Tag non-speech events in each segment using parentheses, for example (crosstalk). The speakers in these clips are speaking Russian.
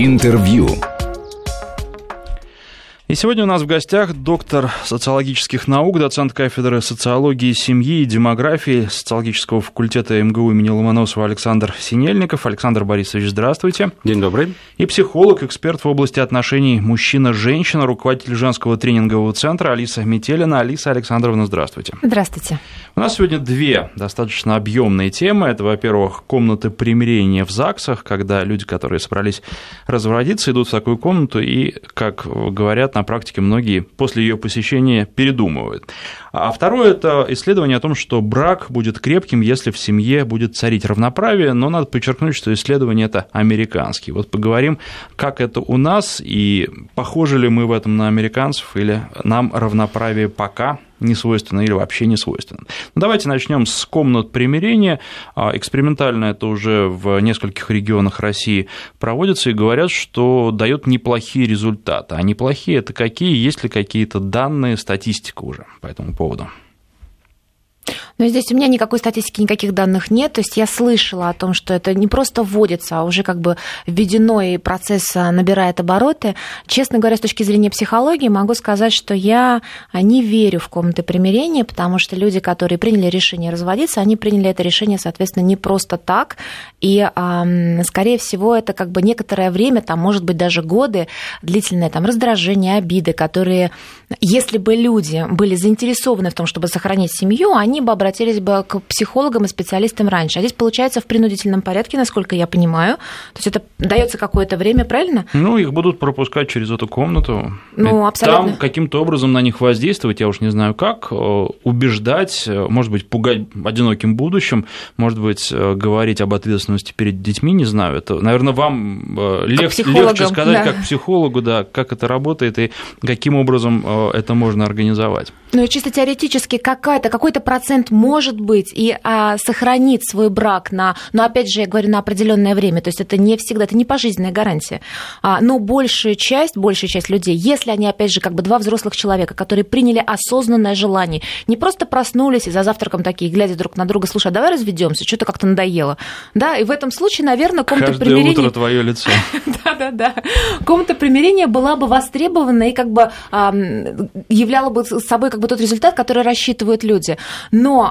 Интервью. И сегодня у нас в гостях доктор социологических наук, доцент кафедры социологии семьи и демографии социологического факультета МГУ имени Ломоносова Александр Синельников. Александр Борисович, здравствуйте. День добрый. И психолог, эксперт в области отношений мужчина-женщина, руководитель женского тренингового центра Алиса Метелина. Алиса Александровна, здравствуйте. Здравствуйте. У нас сегодня две достаточно объемные темы. Это, во-первых, комнаты примирения в ЗАГСах, когда люди, которые собрались разводиться, идут в такую комнату и, как говорят на практике, многие после ее посещения передумывают. А второе – это исследование о том, что брак будет крепким, если в семье будет царить равноправие, но надо подчеркнуть, что исследование это американские. Вот поговорим, как это у нас, и похожи ли мы в этом на американцев, или нам равноправие пока не свойственно или вообще не свойственно. Ну, давайте начнем с комнат примирения. А, экспериментально это уже в нескольких регионах России проводится и говорят, что дает неплохие результаты. А неплохие это какие? Есть ли какие-то данные, статистика уже по этому поводу? Но здесь у меня никакой статистики, никаких данных нет. То есть я слышала о том, что это не просто вводится, а уже как бы введено, и процесс а, набирает обороты. Честно говоря, с точки зрения психологии, могу сказать, что я не верю в комнаты примирения, потому что люди, которые приняли решение разводиться, они приняли это решение, соответственно, не просто так. И, скорее всего, это как бы некоторое время, там, может быть, даже годы, длительное там раздражение, обиды, которые, если бы люди были заинтересованы в том, чтобы сохранить семью, они бы обратились обратились бы к психологам и специалистам раньше. А здесь получается в принудительном порядке, насколько я понимаю. То есть это дается какое-то время, правильно? Ну, их будут пропускать через эту комнату. Ну, абсолютно. Там каким-то образом на них воздействовать, я уж не знаю как, э, убеждать, э, может быть, пугать одиноким будущим, может быть, э, говорить об ответственности перед детьми, не знаю. Это, наверное, вам лег... легче сказать, да. как психологу, да, как это работает и каким образом это можно организовать. Ну и чисто теоретически какая-то, какой-то процент может быть и а, сохранит свой брак на, но опять же, я говорю, на определенное время, то есть это не всегда, это не пожизненная гарантия, а, но большая часть, большая часть людей, если они, опять же, как бы два взрослых человека, которые приняли осознанное желание, не просто проснулись и за завтраком такие, глядя друг на друга, слушай, а давай разведемся, что-то как-то надоело, да, и в этом случае, наверное, комната Каждое примирения... утро твое лицо. (laughs) Да-да-да. Комната примирения была бы востребована и как бы являла бы собой как бы тот результат, который рассчитывают люди. Но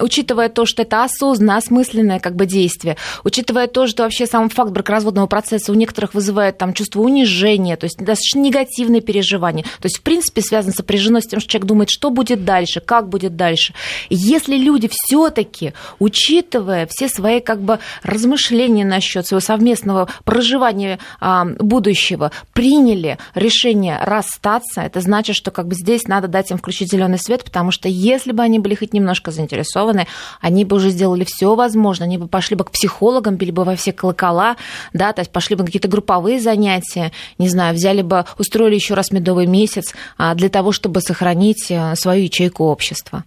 учитывая то, что это осознанно, осмысленное как бы действие, учитывая то, что вообще сам факт бракоразводного процесса у некоторых вызывает там чувство унижения, то есть достаточно негативные переживания, то есть в принципе связано сопряжено с тем, что человек думает, что будет дальше, как будет дальше. если люди все-таки, учитывая все свои как бы размышления насчет своего совместного проживания а, будущего, приняли решение расстаться, это значит, что как бы здесь надо дать им включить зеленый свет, потому что если бы они были хоть немножко заинтересованы, они бы уже сделали все возможное, они бы пошли бы к психологам, били бы во все колокола, да, то есть пошли бы на какие-то групповые занятия, не знаю, взяли бы, устроили еще раз медовый месяц а, для того, чтобы сохранить э, свою ячейку общества.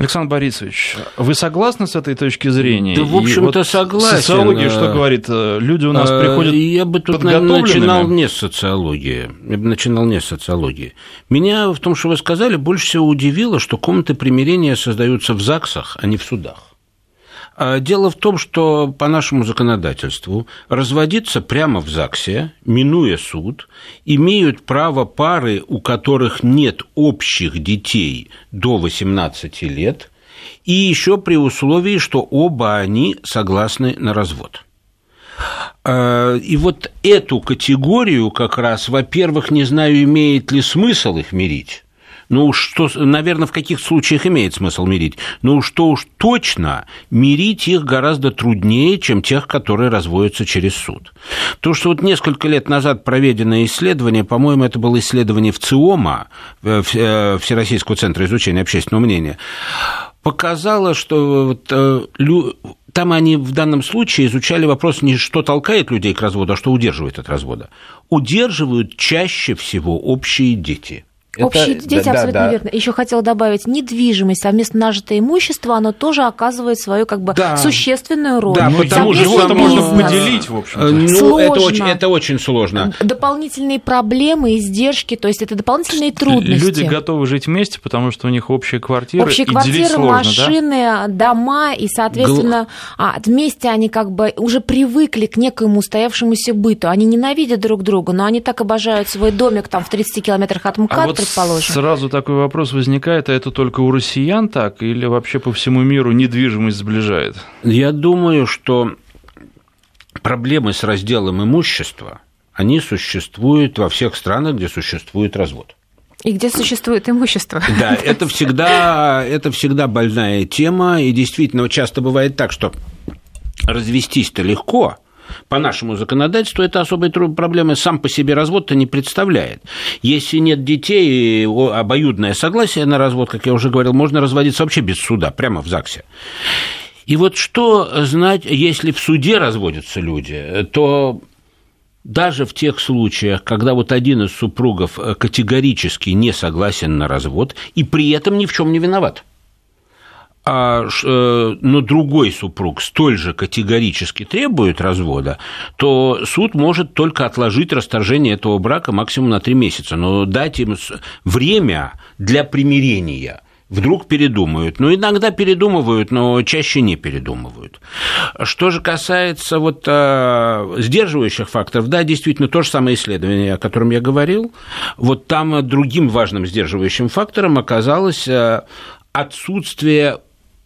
Александр Борисович, вы согласны с этой точки зрения? Да, в общем-то, вот согласен. Социология что говорит? Люди у нас а, приходят Я бы тут начинал не с социологии. Я бы начинал не с социологии. Меня в том, что вы сказали, больше всего удивило, что комнаты примирения создаются в ЗАГСах, а не в судах. А дело в том, что по нашему законодательству разводиться прямо в ЗАГСе, минуя суд, имеют право пары, у которых нет общих детей до 18 лет, и еще при условии, что оба они согласны на развод. А, и вот эту категорию как раз, во-первых, не знаю, имеет ли смысл их мирить, ну что, наверное, в каких случаях имеет смысл мирить, но уж что уж точно мирить их гораздо труднее, чем тех, которые разводятся через суд. То, что вот несколько лет назад проведенное исследование, по-моему, это было исследование в ЦИОМа, э, э, Всероссийского центра изучения общественного мнения, показало, что вот, э, там они в данном случае изучали вопрос не что толкает людей к разводу, а что удерживает от развода. Удерживают чаще всего общие дети – Это, Общие дети, да, абсолютно да, верно. Еще хотела добавить, недвижимость, совместно нажитое имущество, оно тоже оказывает свою как бы да. существенную роль. Да, ну, потому что это можно поделить, в общем Ну, сложно. Это, очень, это очень сложно. Дополнительные проблемы, издержки, то есть это дополнительные трудности. Люди готовы жить вместе, потому что у них общая квартира, Общие и квартиры, сложно, машины, да? дома, и, соответственно, Гл... а, вместе они как бы уже привыкли к некоему устоявшемуся быту. Они ненавидят друг друга, но они так обожают свой домик там в 30 километрах от МКАД, а вот предположим. Сразу такой вопрос возникает, а это только у россиян так или вообще по всему миру недвижимость сближает? Я думаю, что проблемы с разделом имущества, они существуют во всех странах, где существует развод. И где существует имущество. Да, это всегда, это всегда больная тема, и действительно часто бывает так, что развестись-то легко, по нашему законодательству это особой проблемы сам по себе развод-то не представляет. Если нет детей, обоюдное согласие на развод, как я уже говорил, можно разводиться вообще без суда, прямо в ЗАГСе. И вот что знать, если в суде разводятся люди, то даже в тех случаях, когда вот один из супругов категорически не согласен на развод и при этом ни в чем не виноват – а, э, но другой супруг столь же категорически требует развода, то суд может только отложить расторжение этого брака максимум на три месяца, но дать им время для примирения – вдруг передумают. Ну, иногда передумывают, но чаще не передумывают. Что же касается вот а, сдерживающих факторов, да, действительно, то же самое исследование, о котором я говорил, вот там другим важным сдерживающим фактором оказалось а, отсутствие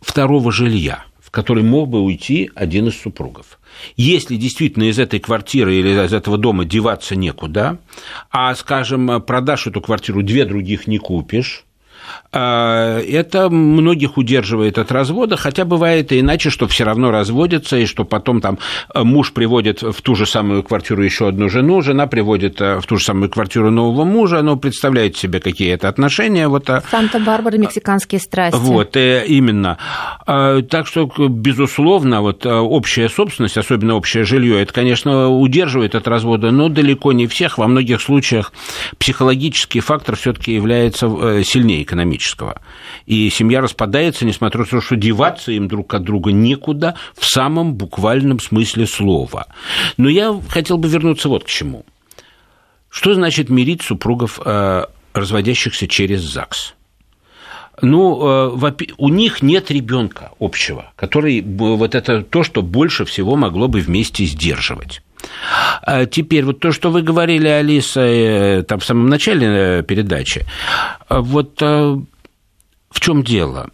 второго жилья, в который мог бы уйти один из супругов. Если действительно из этой квартиры или из этого дома деваться некуда, а, скажем, продашь эту квартиру, две других не купишь, это многих удерживает от развода, хотя бывает и иначе, что все равно разводятся, и что потом там э, муж приводит в ту же самую квартиру еще одну жену, жена приводит э, в ту же самую квартиру нового мужа, но представляете себе, какие это отношения. Вот, а Санта-Барбара, мексиканские страсти. Вот, э, именно. А, так что, безусловно, вот общая собственность, особенно общее жилье, это, конечно, удерживает от развода, но далеко не всех. Во многих случаях психологический фактор все-таки является сильнее экономического. И семья распадается, несмотря на то, что деваться им друг от друга некуда в самом буквальном смысле слова. Но я хотел бы вернуться вот к чему. Что значит мирить супругов, э, разводящихся через ЗАГС? Ну, э, у них нет ребенка общего, который вот это то, что больше всего могло бы вместе сдерживать. А теперь вот то, что вы говорили, Алиса, э, там в самом начале э, передачи, а вот э, в чем дело?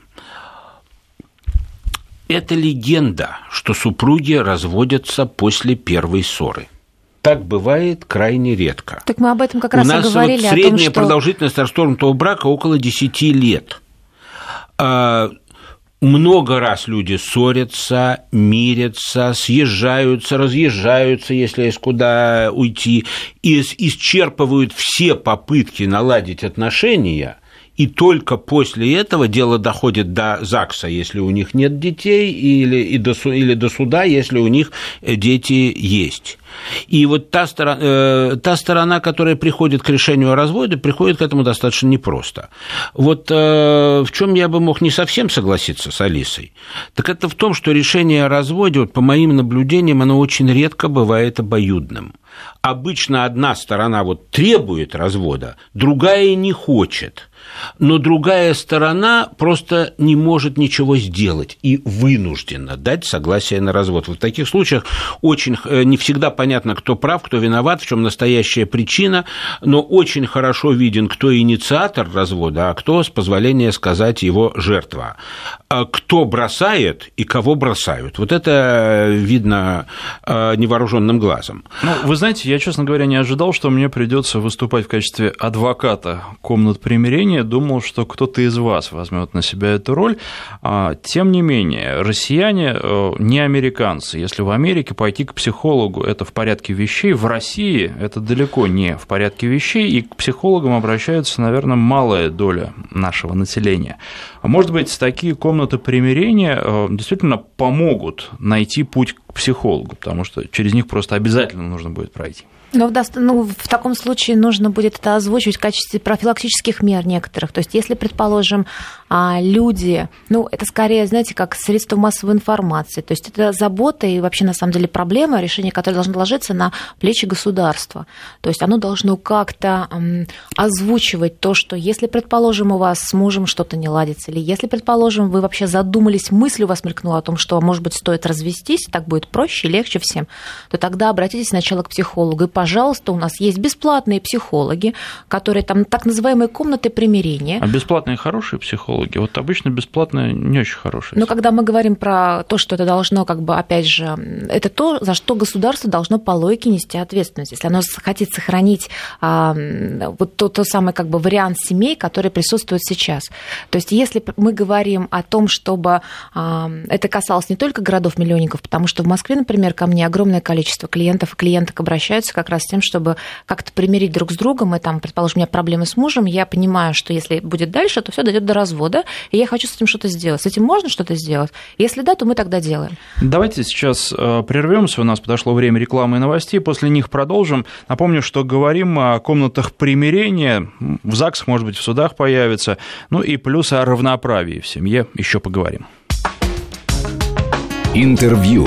Это легенда, что супруги разводятся после первой ссоры. Так бывает крайне редко. Так мы об этом как раз и говорили. У нас вот средняя том, что... продолжительность расторгнутого брака около 10 лет. Много раз люди ссорятся, мирятся, съезжаются, разъезжаются, если есть куда уйти, и исчерпывают все попытки наладить отношения, и только после этого дело доходит до ЗАГСа, если у них нет детей, или, и до, или до суда, если у них дети есть. И вот та сторона, э, та сторона, которая приходит к решению о разводе, приходит к этому достаточно непросто. Вот э, в чем я бы мог не совсем согласиться с Алисой, так это в том, что решение о разводе, вот по моим наблюдениям, оно очень редко бывает обоюдным. Обычно одна сторона вот требует развода, другая не хочет – но другая сторона просто не может ничего сделать и вынуждена дать согласие на развод. В таких случаях очень э, не всегда понятно, кто прав, кто виноват, в чем настоящая причина, но очень хорошо виден, кто инициатор развода, а кто, с позволения сказать, его жертва. А кто бросает и кого бросают. Вот это видно э, невооруженным глазом. Ну, вы знаете, я, честно говоря, не ожидал, что мне придется выступать в качестве адвоката комнат примирения думал, что кто-то из вас возьмет на себя эту роль. А, тем не менее, россияне э, не американцы. Если в Америке пойти к психологу это в порядке вещей, в России это далеко не в порядке вещей, и к психологам обращаются, наверное, малая доля нашего населения. А может быть, такие комнаты примирения э, действительно помогут найти путь к психологу, потому что через них просто обязательно нужно будет пройти. Но в, ну, в таком случае нужно будет это озвучивать в качестве профилактических мер некоторых. То есть, если, предположим, а, люди, ну, это скорее, знаете, как средство массовой информации. То есть, это забота и вообще, на самом деле, проблема, решение которой должно ложиться на плечи государства. То есть, оно должно как-то озвучивать то, что если, предположим, у вас с мужем что-то не ладится, или если, предположим, вы вообще задумались, мысль у вас мелькнула о том, что, может быть, стоит развестись, так будет проще легче всем, то тогда обратитесь сначала к психологу и пожалуйста, у нас есть бесплатные психологи, которые там так называемые комнаты примирения. А бесплатные хорошие психологи? Вот обычно бесплатные не очень хорошие. Но когда мы говорим про то, что это должно, как бы, опять же, это то, за что государство должно по логике нести ответственность. Если оно хотит сохранить а, вот тот, тот самый как бы вариант семей, который присутствует сейчас. То есть если мы говорим о том, чтобы а, это касалось не только городов-миллионников, потому что в Москве, например, ко мне огромное количество клиентов и клиенток обращаются как раз с тем, чтобы как-то примирить друг с другом, и там, предположим, у меня проблемы с мужем, я понимаю, что если будет дальше, то все дойдет до развода, и я хочу с этим что-то сделать. С этим можно что-то сделать? Если да, то мы тогда делаем. Давайте сейчас э, прервемся. У нас подошло время рекламы и новостей. После них продолжим. Напомню, что говорим о комнатах примирения. В ЗАГСах, может быть, в судах появится. Ну и плюс о равноправии в семье еще поговорим. Интервью.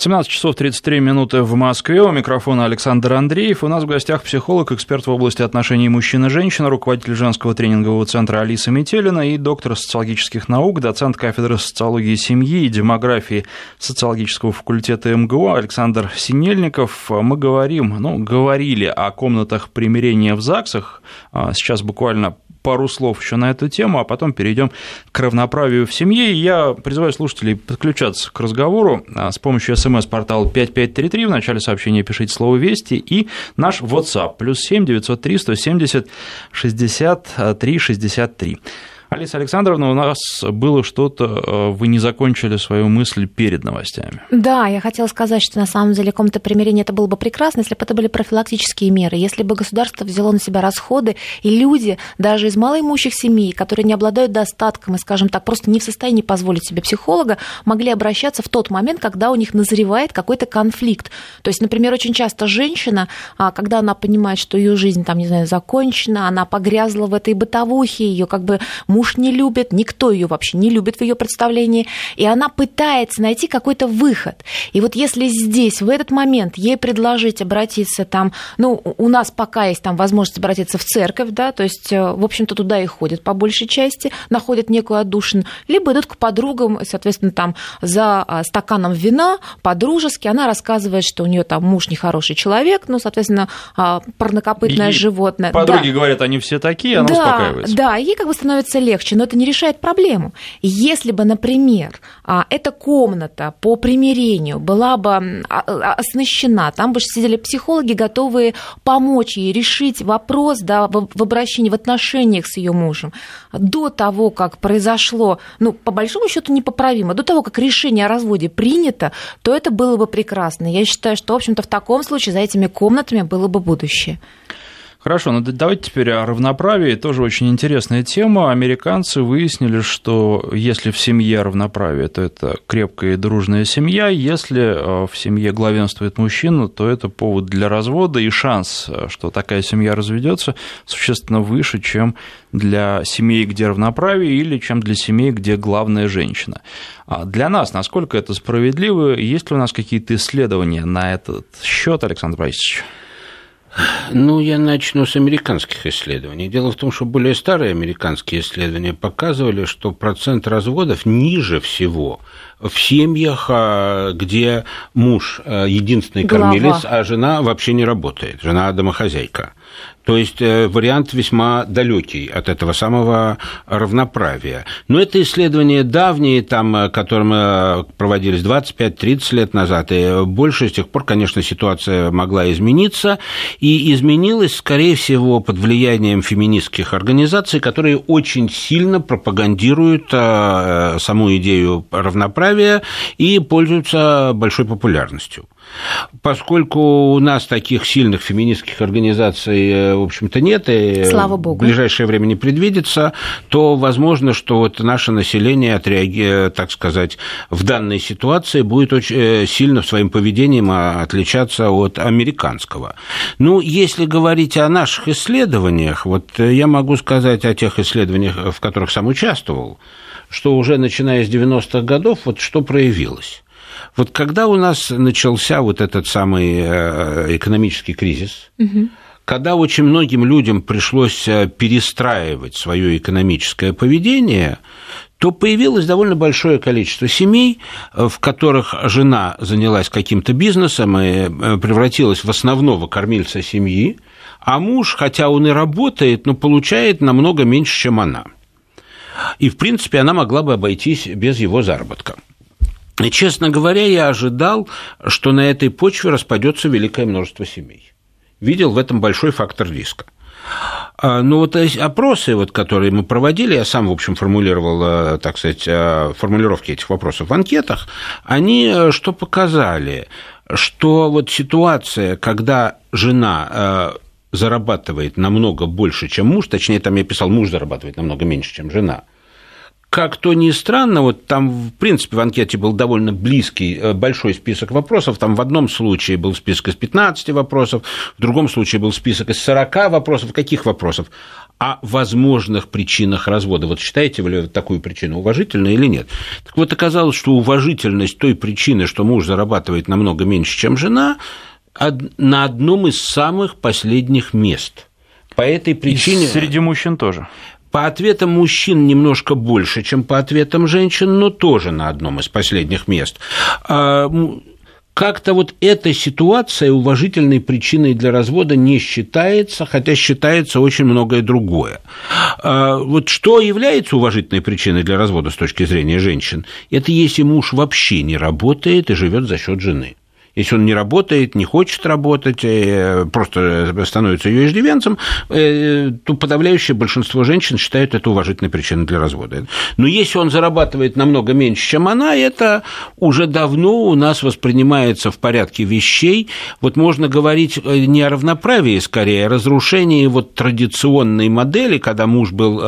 17 часов 33 минуты в Москве. У микрофона Александр Андреев. У нас в гостях психолог, эксперт в области отношений мужчин и женщин, руководитель женского тренингового центра Алиса Метелина и доктор социологических наук, доцент кафедры социологии семьи и демографии социологического факультета МГУ Александр Синельников. Мы говорим, ну, говорили о комнатах примирения в ЗАГСах. А сейчас буквально пару слов еще на эту тему, а потом перейдем к равноправию в семье. Я призываю слушателей подключаться к разговору а, с помощью смс-портала 5533. В начале сообщения пишите слово «Вести» и наш WhatsApp плюс 7 903 170 63 63. Алиса Александровна, у нас было что-то, э, вы не закончили свою мысль перед новостями. Да, я хотела сказать, что на самом деле комната примирения это было бы прекрасно, если бы это были профилактические меры, если бы государство взяло на себя расходы, и люди, даже из малоимущих семей, которые не обладают достатком и, скажем так, просто не в состоянии позволить себе психолога, могли обращаться в тот момент, когда у них назревает какой-то конфликт. То есть, например, очень часто женщина, а, когда она понимает, что ее жизнь там, не знаю, закончена, она погрязла в этой бытовухе, ее как бы муж не любит, никто ее вообще не любит в ее представлении, и она пытается найти какой-то выход. И вот если здесь, в этот момент, ей предложить обратиться там, ну, у нас пока есть там возможность обратиться в церковь, да, то есть, э, в общем-то, туда и ходят по большей части, находят некую отдушину, либо идут к подругам, соответственно, там за а, стаканом вина по-дружески, она рассказывает, что у нее там муж нехороший человек, ну, соответственно, а, парнокопытное и животное. Подруги да. говорят, они все такие, она да, успокаивается. Да, ей как бы становится легче, но это не решает проблему. Если бы, например, а, эта комната по примирению была бы а, а, оснащена, там бы сидели психологи, готовые помочь ей решить вопрос да, в обращении, в отношениях с ее мужем, до того, как произошло, ну, по большому счету непоправимо, до того, как решение о разводе принято, то это было бы прекрасно. Я считаю, что, в общем-то, в таком случае за этими комнатами было бы будущее. Хорошо, ну давайте теперь о равноправии. Тоже очень интересная тема. Американцы выяснили, что если в семье равноправие, то это крепкая и дружная семья. Если э, в семье главенствует мужчина, то это повод для развода, и шанс, э, что такая семья разведется, существенно выше, чем для семей, где равноправие, или чем для семей, где главная женщина. А для нас, насколько это справедливо, есть ли у нас какие-то исследования на этот счет, Александр Борисович? Ну, я начну с американских исследований. Дело в том, что более старые американские исследования показывали, что процент разводов ниже всего в семьях, а, где муж а, единственный Глава. кормилец, а жена вообще не работает, жена домохозяйка. То есть э, вариант весьма далекий от этого самого равноправия. Но это исследования давние, там, э, которые проводились 25-30 лет назад, и больше с тех пор, конечно, ситуация могла измениться, и изменилась, скорее всего, под влиянием феминистских организаций, которые очень сильно пропагандируют э, саму идею равноправия и пользуются большой популярностью. Поскольку у нас таких сильных феминистских организаций, э, в общем-то, нет, и Слава Богу. в ближайшее время не предвидится, то возможно, что вот наше население, отреаги... так сказать, в данной ситуации будет очень э, сильно своим поведением отличаться от американского. Ну, если говорить о наших исследованиях, вот э, я могу сказать о тех исследованиях, в которых сам участвовал, что уже начиная с 90-х годов, вот что проявилось. Вот когда у нас начался вот этот самый э, экономический кризис, угу. когда очень многим людям пришлось э, перестраивать свое экономическое поведение, то появилось довольно большое количество семей, э, в которых жена занялась каким-то бизнесом и превратилась в основного кормильца семьи, а муж, хотя он и работает, но получает намного меньше, чем она. И, в принципе, она могла бы обойтись без его заработка. И, честно говоря, я ожидал, что на этой почве распадется великое множество семей. Видел в этом большой фактор риска. А, Но ну, вот опросы, вот, которые мы проводили, я сам, в общем, формулировал, э, так сказать, э, формулировки этих вопросов в анкетах, они э, что показали? Что вот ситуация, когда жена зарабатывает намного больше, чем муж, точнее, там я писал, муж зарабатывает намного меньше, чем жена – как то ни странно, вот там, в принципе, в анкете был довольно близкий, э, большой список вопросов. Там в одном случае был список из 15 вопросов, в другом случае был список из 40 вопросов. Каких вопросов? О возможных причинах развода. Вот считаете вы такую причину уважительной или нет? Так вот, оказалось, что уважительность той причины, что муж зарабатывает намного меньше, чем жена, на одном из самых последних мест. По этой причине... И среди мужчин тоже. По ответам мужчин немножко больше, чем по ответам женщин, но тоже на одном из последних мест. А, как-то вот эта ситуация уважительной причиной для развода не считается, хотя считается очень многое другое. А, вот что является уважительной причиной для развода с точки зрения женщин? Это если муж вообще не работает и живет за счет жены. Если он не работает, не хочет работать, э, просто становится ее иждивенцем, э, то подавляющее большинство женщин считают это уважительной причиной для развода. Но если он зарабатывает намного меньше, чем она, это уже давно у нас воспринимается в порядке вещей. Вот можно говорить э, не о равноправии, скорее, а о разрушении вот традиционной модели, когда муж был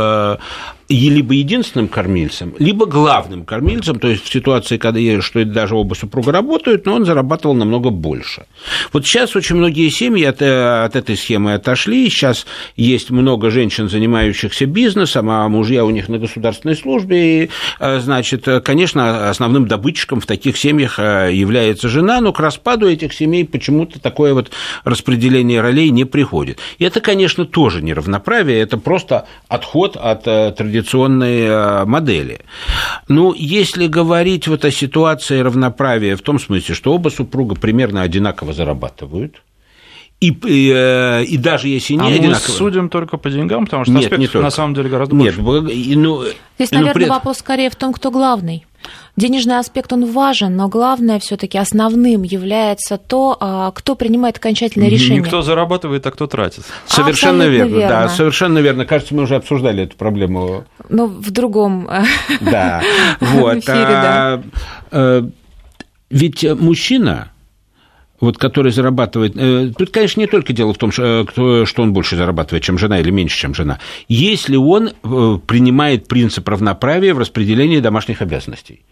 либо единственным кормильцем, либо главным кормильцем, то есть в ситуации, когда что даже оба супруга работают, но он зарабатывал намного больше. Вот сейчас очень многие семьи от, э, от этой схемы отошли, сейчас есть много женщин, занимающихся бизнесом, а мужья у них на государственной службе, и, э, значит, конечно, основным добытчиком в таких семьях э, является жена, но к распаду этих семей почему-то такое вот распределение ролей не приходит. И это, конечно, тоже неравноправие, это просто отход от традиционного традиционной э, модели. Ну, если говорить вот о ситуации равноправия в том смысле, что оба супруга примерно одинаково зарабатывают, и, и, э, и даже если не а одинаково... мы судим только по деньгам, потому что нет, не только. на самом деле гораздо Нет, больше. И, ну, Здесь, ну, наверное, пред... вопрос скорее в том, кто главный. Денежный аспект, он важен, но главное все таки основным является то, а, кто принимает окончательное решение. Не кто зарабатывает, а кто тратит. Совершенно верно, верно, да, совершенно верно. Кажется, мы уже обсуждали эту проблему. Ну, в другом да, (laughs) вот. А, э, ведь мужчина, вот, который зарабатывает... Э, тут, конечно, не только дело в том, что он больше зарабатывает, чем жена, или меньше, чем жена. Если он э, принимает принцип равноправия в распределении домашних обязанностей.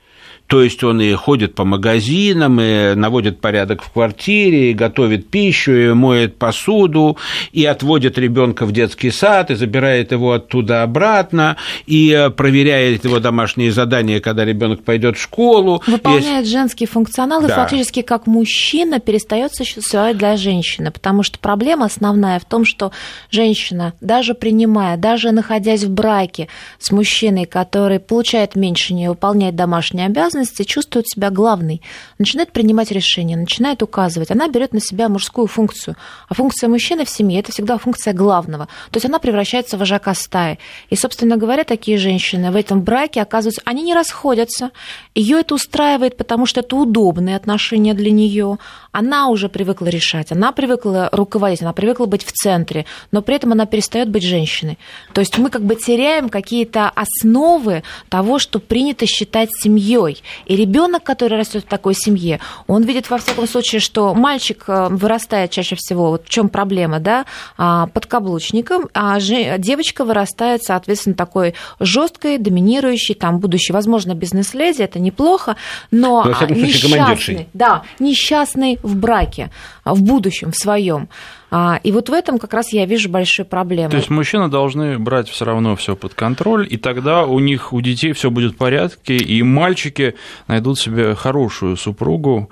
То есть он и ходит по магазинам, и наводит порядок в квартире, и готовит пищу, и моет посуду, и отводит ребенка в детский сад, и забирает его оттуда обратно, и э, проверяет его домашние задания, когда ребенок пойдет в школу. Выполняет и... женский функционал, да. и фактически как мужчина перестает существовать для женщины, потому что проблема основная в том, что женщина, даже принимая, даже находясь в браке с мужчиной, который получает меньше нее, выполняет домашние обязанности, ответственности, чувствует себя главной, начинает принимать решения, начинает указывать. Она берет на себя мужскую функцию. А функция мужчины в семье – это всегда функция главного. То есть она превращается в вожака стаи. И, собственно говоря, такие женщины в этом браке оказываются, они не расходятся. Ее это устраивает, потому что это удобные отношения для нее. Она уже привыкла решать, она привыкла руководить, она привыкла быть в центре, но при этом она перестает быть женщиной. То есть мы как бы теряем какие-то основы того, что принято считать семьей. И ребенок, который растет в такой семье, он видит во всяком случае, что мальчик э, вырастает чаще всего, вот в чем проблема, да, а, под каблучником, а девочка вырастает, соответственно, такой жесткой, доминирующей, там, будущей, возможно, бизнес-леди, это неплохо, но, но несчастный, да, несчастный в браке, в будущем, в своем. А, и вот в этом как раз я вижу большие проблемы. То есть мужчины должны брать все равно все под контроль, и тогда у них, у детей все будет в порядке, и мальчики найдут себе хорошую супругу,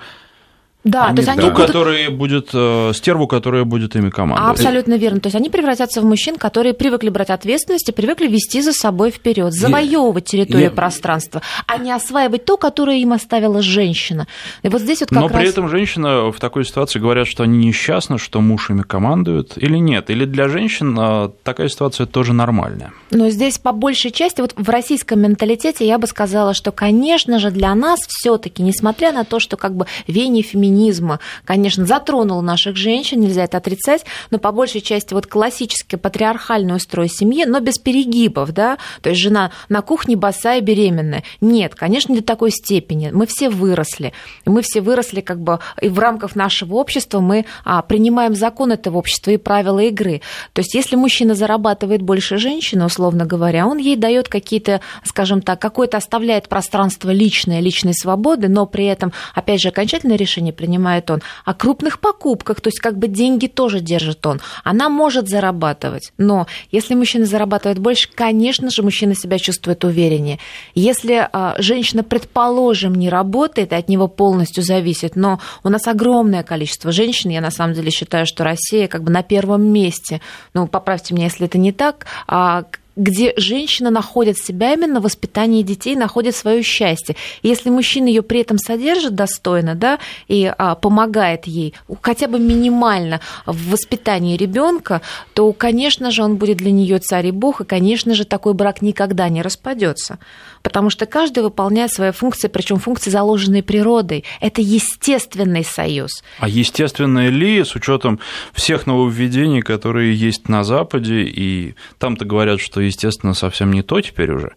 да, они, то есть они ту, будут... которая будет э, стерву, которая будет ими командовать. Абсолютно верно. То есть они превратятся в мужчин, которые привыкли брать ответственность и привыкли вести за собой вперед, завоевывать территорию, Нет. пространства, а не осваивать то, которое им оставила женщина. И вот здесь вот как Но раз... при этом женщина в такой ситуации говорят, что они несчастны, что муж ими командует, или нет? Или для женщин э, такая ситуация тоже нормальная? Но здесь по большей части, вот в российском менталитете я бы сказала, что, конечно же, для нас все таки несмотря на то, что как бы вене феминизма феминизма, конечно, затронул наших женщин, нельзя это отрицать, но по большей части вот классический патриархальный устрой семьи, но без перегибов, да, то есть жена на кухне босая беременная. Нет, конечно, не до такой степени. Мы все выросли. Мы все выросли как бы и в рамках нашего общества мы а, принимаем закон этого общества и правила игры. То есть если мужчина зарабатывает больше женщины, условно говоря, он ей дает какие-то, скажем так, какое-то оставляет пространство личное, личной свободы, но при этом, опять же, окончательное решение принимает он, о крупных покупках, то есть как бы деньги тоже держит он. Она может зарабатывать, но если мужчина зарабатывает больше, конечно же, мужчина себя чувствует увереннее. Если а, женщина, предположим, не работает, и от него полностью зависит, но у нас огромное количество женщин, я на самом деле считаю, что Россия как бы на первом месте, ну, поправьте меня, если это не так, а где женщина находит себя именно в воспитании детей, находит свое счастье. Если мужчина ее при этом содержит достойно, да, и а, помогает ей хотя бы минимально в воспитании ребенка, то, конечно же, он будет для нее царь и бог, и, конечно же, такой брак никогда не распадется потому что каждый выполняет свои функции, причем функции, заложенные природой. Это естественный союз. А естественный ли, с учетом всех нововведений, которые есть на Западе, и там-то говорят, что, естественно, совсем не то теперь уже?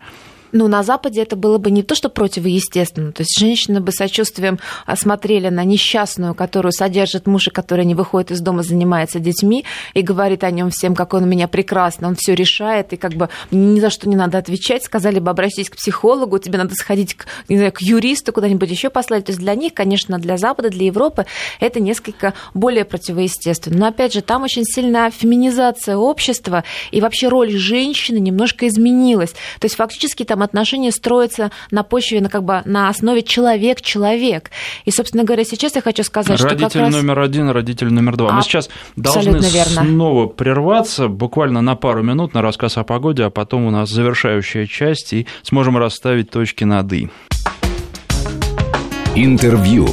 Ну, на Западе это было бы не то, что противоестественно. То есть женщины бы сочувствием смотрели на несчастную, которую содержит муж, и которая не выходит из дома, занимается детьми, и говорит о нем всем, как он у меня прекрасный, он все решает, и как бы ни за что не надо отвечать. Сказали бы, обращайтесь к психологу, тебе надо сходить к, не знаю, к юристу, куда-нибудь еще послать. То есть для них, конечно, для Запада, для Европы это несколько более противоестественно. Но опять же, там очень сильная феминизация общества, и вообще роль женщины немножко изменилась. То есть фактически там отношения строятся на почве, на, как бы, на основе человек-человек. И, собственно говоря, сейчас я хочу сказать, родитель что Родитель раз... номер один, родитель номер два. А, Мы сейчас должны верно. снова прерваться, буквально на пару минут на рассказ о погоде, а потом у нас завершающая часть, и сможем расставить точки над «и». Интервью.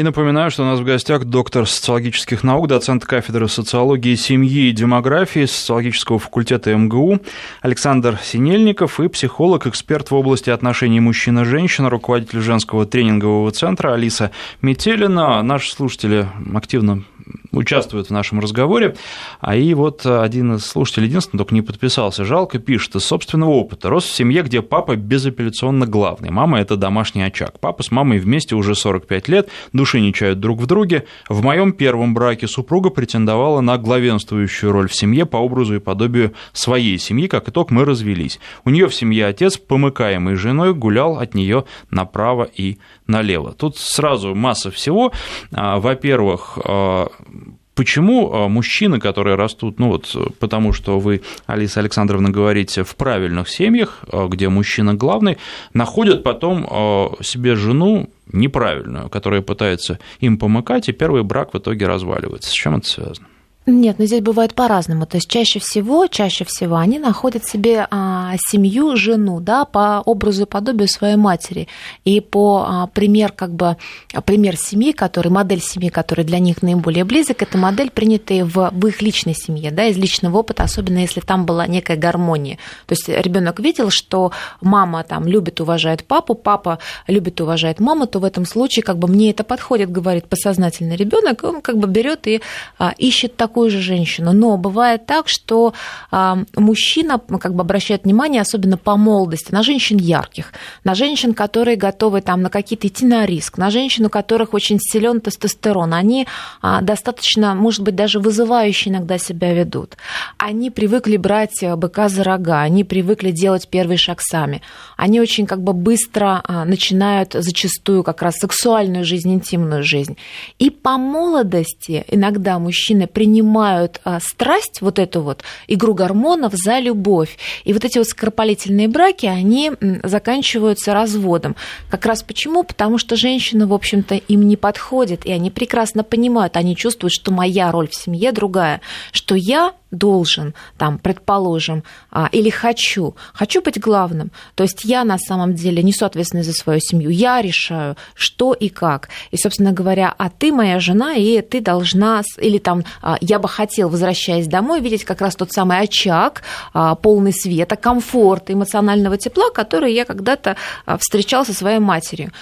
И напоминаю, что у нас в гостях доктор социологических наук, доцент кафедры социологии семьи и демографии социологического факультета МГУ Александр Синельников и психолог, эксперт в области отношений мужчина-женщина, руководитель женского тренингового центра Алиса Метелина. Наши слушатели активно участвуют в нашем разговоре. А и вот один из слушателей, единственный, только не подписался, жалко, пишет из собственного опыта. Рос в семье, где папа безапелляционно главный. Мама – это домашний очаг. Папа с мамой вместе уже 45 лет, души не чают друг в друге. В моем первом браке супруга претендовала на главенствующую роль в семье по образу и подобию своей семьи. Как итог, мы развелись. У нее в семье отец, помыкаемый женой, гулял от нее направо и налево. Тут сразу масса всего. А, во-первых, а, Почему а, мужчины, которые растут, ну вот потому что вы, Алиса Александровна, говорите, в правильных семьях, где мужчина главный, находят потом себе жену неправильную, которая пытается им помыкать, и первый брак в итоге разваливается. С чем это связано? Нет, но здесь бывает по-разному. То есть чаще всего, чаще всего они находят себе а, семью, жену, да, по образу и подобию своей матери. И по а, пример, как бы, пример семьи, который, модель семьи, которая для них наиболее близок, это модель, принятая в, в их личной семье, да, из личного опыта, особенно если там была некая гармония. То есть ребенок видел, что мама там любит, уважает папу, папа любит, уважает маму, то в этом случае как бы мне это подходит, говорит подсознательный ребенок, он как бы берет и а, ищет такую такую же женщину. Но бывает так, что а, мужчина как бы обращает внимание, особенно по молодости, на женщин ярких, на женщин, которые готовы там, на какие-то идти на риск, на женщин, у которых очень силен тестостерон. Они а, достаточно, может быть, даже вызывающе иногда себя ведут. Они привыкли брать быка за рога, они привыкли делать первый шаг сами. Они очень как бы быстро а, начинают зачастую как раз сексуальную жизнь, интимную жизнь. И по молодости иногда мужчины принимают принимают а, страсть, вот эту вот игру гормонов за любовь. И вот эти вот скоропалительные браки, они заканчиваются разводом. Как раз почему? Потому что женщина, в общем-то, им не подходит, и они прекрасно понимают, они чувствуют, что моя роль в семье другая, что я должен, там, предположим, а, или хочу, хочу быть главным. То есть я на самом деле несу ответственность за свою семью, я решаю, что и как. И, собственно говоря, а ты моя жена, и ты должна, или там, а, я бы хотел, возвращаясь домой, видеть как раз тот самый очаг, а, полный света, комфорта, эмоционального тепла, который я когда-то встречал со своей матерью.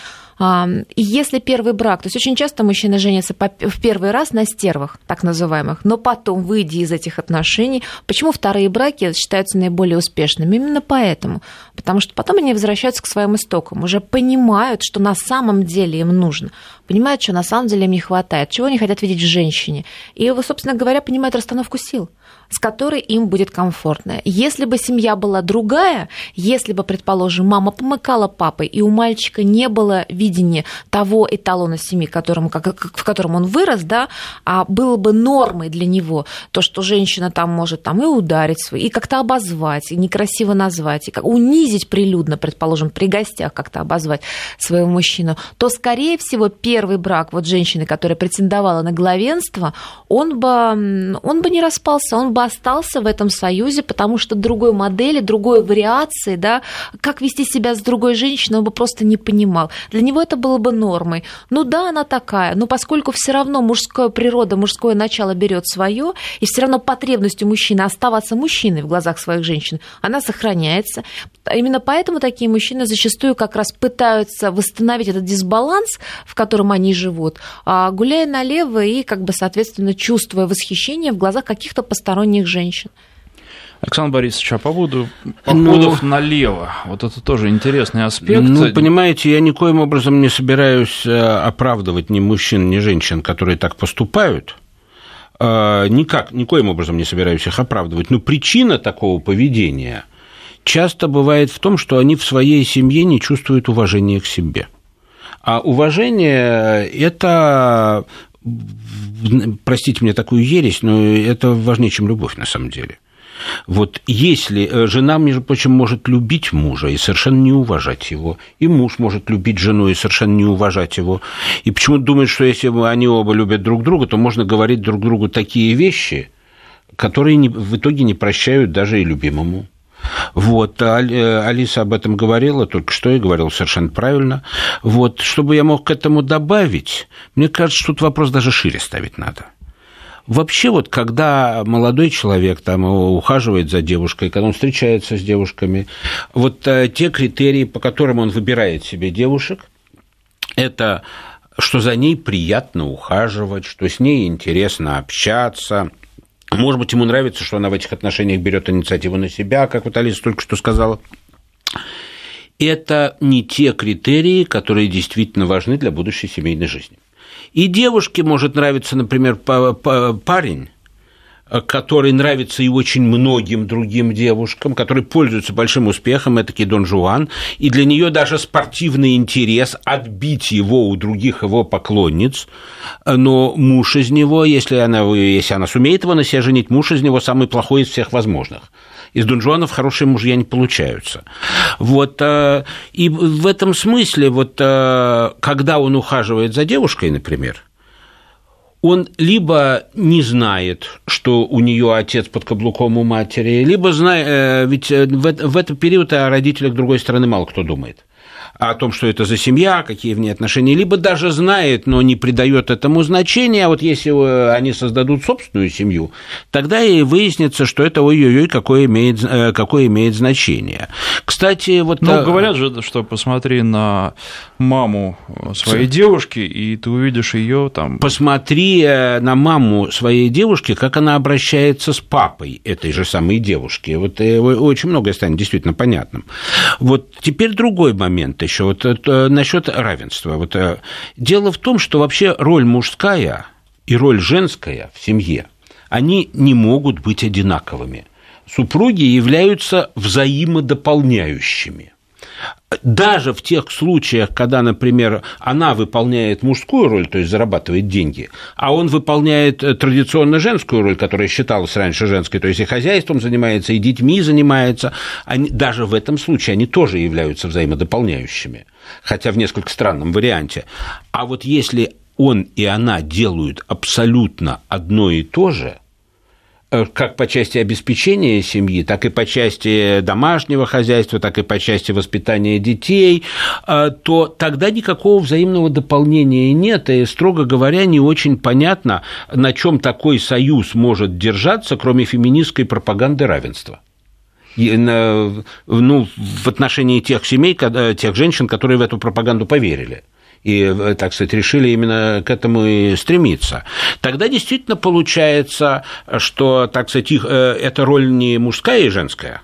И если первый брак, то есть очень часто мужчины женятся в первый раз на стервах, так называемых, но потом, выйдя из этих отношений, почему вторые браки считаются наиболее успешными? Именно поэтому. Потому что потом они возвращаются к своим истокам, уже понимают, что на самом деле им нужно, понимают, что на самом деле им не хватает, чего они хотят видеть в женщине. И, собственно говоря, понимают расстановку сил с которой им будет комфортно. Если бы семья была другая, если бы, предположим, мама помыкала папой, и у мальчика не было видения того эталона семьи, которым, в котором он вырос, да, а было бы нормой для него то, что женщина там может там и ударить и как-то обозвать, и некрасиво назвать, и как, унизить прилюдно, предположим, при гостях как-то обозвать своего мужчину, то, скорее всего, первый брак вот женщины, которая претендовала на главенство, он бы, он бы не распался, он бы остался в этом союзе, потому что другой модели, другой вариации, да, как вести себя с другой женщиной, он бы просто не понимал. Для него это было бы нормой. Ну да, она такая, но поскольку все равно мужская природа, мужское начало берет свое, и все равно потребность у мужчины оставаться мужчиной в глазах своих женщин, она сохраняется. Именно поэтому такие мужчины зачастую как раз пытаются восстановить этот дисбаланс, в котором они живут, а гуляя налево и, как бы, соответственно, чувствуя восхищение в глазах каких-то посторонних женщин. Александр Борисович, а по поводу походов ну, налево, вот это тоже интересный аспект. Ну, понимаете, я никоим образом не собираюсь э, оправдывать ни мужчин, ни женщин, которые так поступают. Э, никак, никоим образом не собираюсь их оправдывать. Но причина такого поведения часто бывает в том, что они в своей семье не чувствуют уважения к себе. А уважение – это простите мне такую ересь, но это важнее, чем любовь на самом деле. Вот если э, жена, между прочим, может любить мужа и совершенно не уважать его, и муж может любить жену и совершенно не уважать его, и почему-то думает, что если они оба любят друг друга, то можно говорить друг другу такие вещи, которые в итоге не прощают даже и любимому. Вот, э, Алиса об этом говорила, только что и говорила совершенно правильно. Вот, чтобы я мог к этому добавить, мне кажется, тут вопрос даже шире ставить надо. Вообще вот, когда молодой человек там ухаживает за девушкой, когда он встречается с девушками, вот э, те критерии, по которым он выбирает себе девушек, это что за ней приятно ухаживать, что с ней интересно общаться, может быть, ему нравится, что она в этих отношениях берет инициативу на себя, как вот Алиса только что сказала. Это не те критерии, которые действительно важны для будущей семейной жизни. И девушке может нравиться, например, парень, который нравится и очень многим другим девушкам, который пользуется большим успехом, это Дон Жуан, и для нее даже спортивный интерес отбить его у других его поклонниц, но муж из него, если она, если она сумеет его на себя женить, муж из него самый плохой из всех возможных. Из Дон Жуанов хорошие мужья не получаются. Вот, э, и в этом смысле, вот, э, когда он ухаживает за девушкой, например, он либо не знает, что у нее отец под каблуком у матери, либо знает, э, ведь э, в, этот период о родителях другой стороны мало кто думает о том, что это за семья, какие в ней отношения, либо даже знает, но не придает этому значения, а вот если э, они создадут собственную семью, тогда и выяснится, что это ой-ой-ой, какое имеет, э, какое имеет значение. Кстати, вот... Ну, говорят же, что посмотри на маму своей девушки, и ты увидишь ее там... Посмотри э, на маму своей девушки, как она обращается с папой этой же самой девушки. Вот очень многое станет действительно понятным. Вот теперь другой момент еще вот это, насчет равенства. Вот, э, дело в том, что вообще роль мужская и роль женская в семье, они не могут быть одинаковыми. Супруги являются взаимодополняющими даже в тех случаях, когда, например, она выполняет мужскую роль, то есть зарабатывает деньги, а он выполняет э, традиционно женскую роль, которая считалась раньше женской, то есть и хозяйством занимается, и детьми занимается, они, даже в этом случае они тоже являются взаимодополняющими, хотя в несколько странном варианте. А вот если он и она делают абсолютно одно и то же – как по части обеспечения семьи, так и по части домашнего хозяйства, так и по части воспитания детей, э, то тогда никакого взаимного дополнения нет, и, строго говоря, не очень понятно, на чем такой союз может держаться, кроме феминистской пропаганды равенства. Ну, в отношении тех семей, тех женщин, которые в эту пропаганду поверили и, э, так сказать, решили именно к этому и стремиться. Тогда действительно получается, что, так сказать, их, э, эта роль не мужская и женская,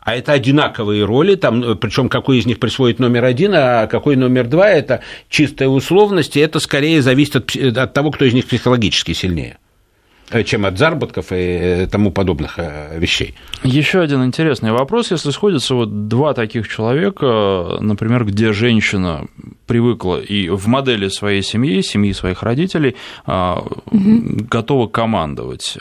а это одинаковые роли, там, э, причем какой из них присвоит номер один, а какой номер два, это чистая условность, и это скорее зависит от, от того, кто из них психологически сильнее. Э, чем от заработков и э, тому подобных э, вещей. Еще один интересный вопрос. Если сходятся вот два таких человека, например, где женщина привыкла и в модели своей семьи, семьи своих родителей, угу. готова командовать,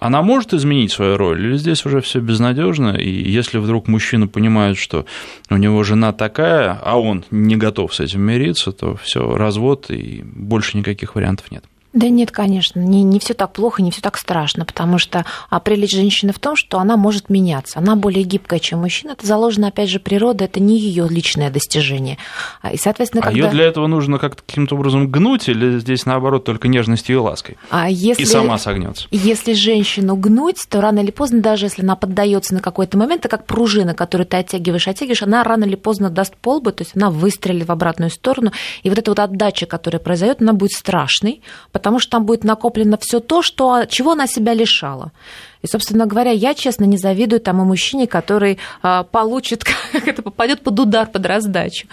она может изменить свою роль, или здесь уже все безнадежно, и если вдруг мужчина понимает, что у него жена такая, а он не готов с этим мириться, то все развод и больше никаких вариантов нет. Да нет, конечно, не, не все так плохо, не все так страшно, потому что а, прелесть женщины в том, что она может меняться, она более гибкая, чем мужчина, это заложено, опять же, природой, это не ее личное достижение. А, и, соответственно, а когда... ее для этого нужно как-то каким-то образом гнуть, или здесь, наоборот, только нежностью и лаской? А если... И сама согнется. Если женщину гнуть, то рано или поздно, даже если она поддается на какой-то момент, это как пружина, которую ты оттягиваешь, оттягиваешь, она рано или поздно даст полбы, то есть она выстрелит в обратную сторону, и вот эта вот отдача, которая произойдет, она будет страшной, потому что там будет накоплено все то, что, чего она себя лишала. И, собственно говоря, я, честно, не завидую тому мужчине, который а, получит, (laughs) как это попадет под удар, под раздачу.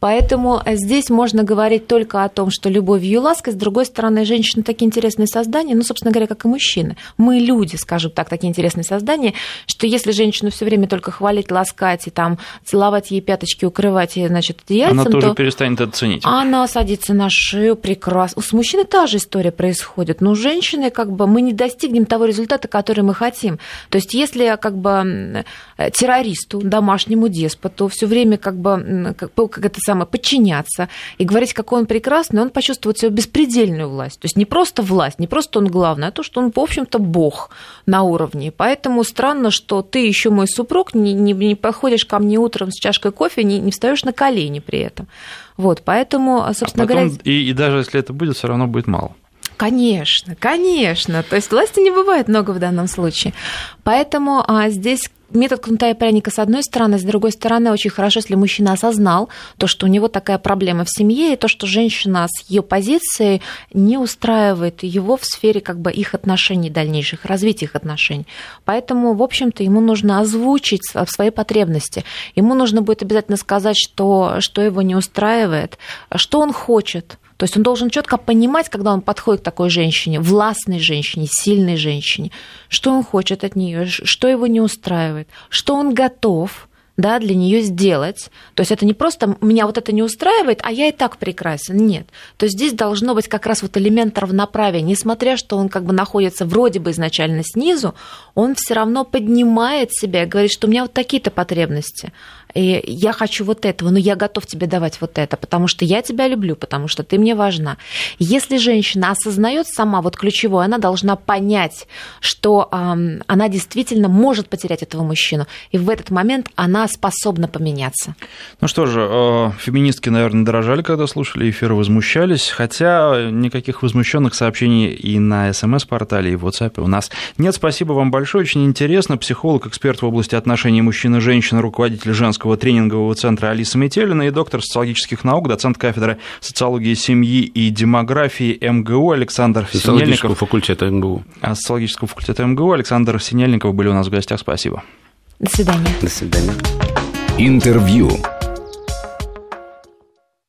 Поэтому здесь можно говорить только о том, что любовь и ласка. С другой стороны, женщины такие интересные создания, ну, собственно говоря, как и мужчины. Мы люди, скажем так, такие интересные создания, что если женщину все время только хвалить, ласкать и там целовать ей пяточки, укрывать ей, значит, яйцам, она тоже то перестанет это ценить. Она садится на шею прекрасно. С мужчиной та же история происходит, но женщины как бы мы не достигнем того результата, который мы хотим. То есть если как бы террористу, домашнему деспоту все время как бы как, как это самое, подчиняться и говорить, какой он прекрасный, он почувствует свою беспредельную власть. То есть не просто власть, не просто он главный, а то, что он, в общем-то, бог на уровне. Поэтому странно, что ты еще мой супруг, не, не, не подходишь ко мне утром с чашкой кофе, не, не встаешь на колени при этом. Вот, поэтому, собственно а потом, говоря... И, и даже если это будет, все равно будет мало. Конечно, конечно. То есть власти не бывает много в данном случае. Поэтому а, здесь метод кнута и пряника с одной стороны, с другой стороны, очень хорошо, если мужчина осознал то, что у него такая проблема в семье, и то, что женщина с ее позицией не устраивает его в сфере как бы их отношений дальнейших, развития их отношений. Поэтому, в общем-то, ему нужно озвучить свои потребности. Ему нужно будет обязательно сказать, что, что его не устраивает, что он хочет, то есть он должен четко понимать, когда он подходит к такой женщине, властной женщине, сильной женщине, что он хочет от нее, что его не устраивает, что он готов да, для нее сделать. То есть это не просто меня вот это не устраивает, а я и так прекрасен. Нет. То есть здесь должно быть как раз вот элемент равноправия. Несмотря, что он как бы находится вроде бы изначально снизу, он все равно поднимает себя и говорит, что у меня вот такие-то потребности. И я хочу вот этого, но я готов тебе давать вот это, потому что я тебя люблю, потому что ты мне важна. Если женщина осознает сама вот ключевое, она должна понять, что э, она действительно может потерять этого мужчину, и в этот момент она способна поменяться. Ну что же, э, феминистки, наверное, дорожали, когда слушали эфир, возмущались, хотя никаких возмущенных сообщений и на СМС-портале, и в WhatsApp у нас нет. Спасибо вам большое, очень интересно. Психолог, эксперт в области отношений мужчин и женщин, руководитель женского тренингового центра Алиса Метелина и доктор социологических наук, доцент кафедры социологии семьи и демографии МГУ Александр Синельников. факультета МГУ. А социологического факультета МГУ Александр Синельников были у нас в гостях. Спасибо. До свидания. До свидания. Интервью.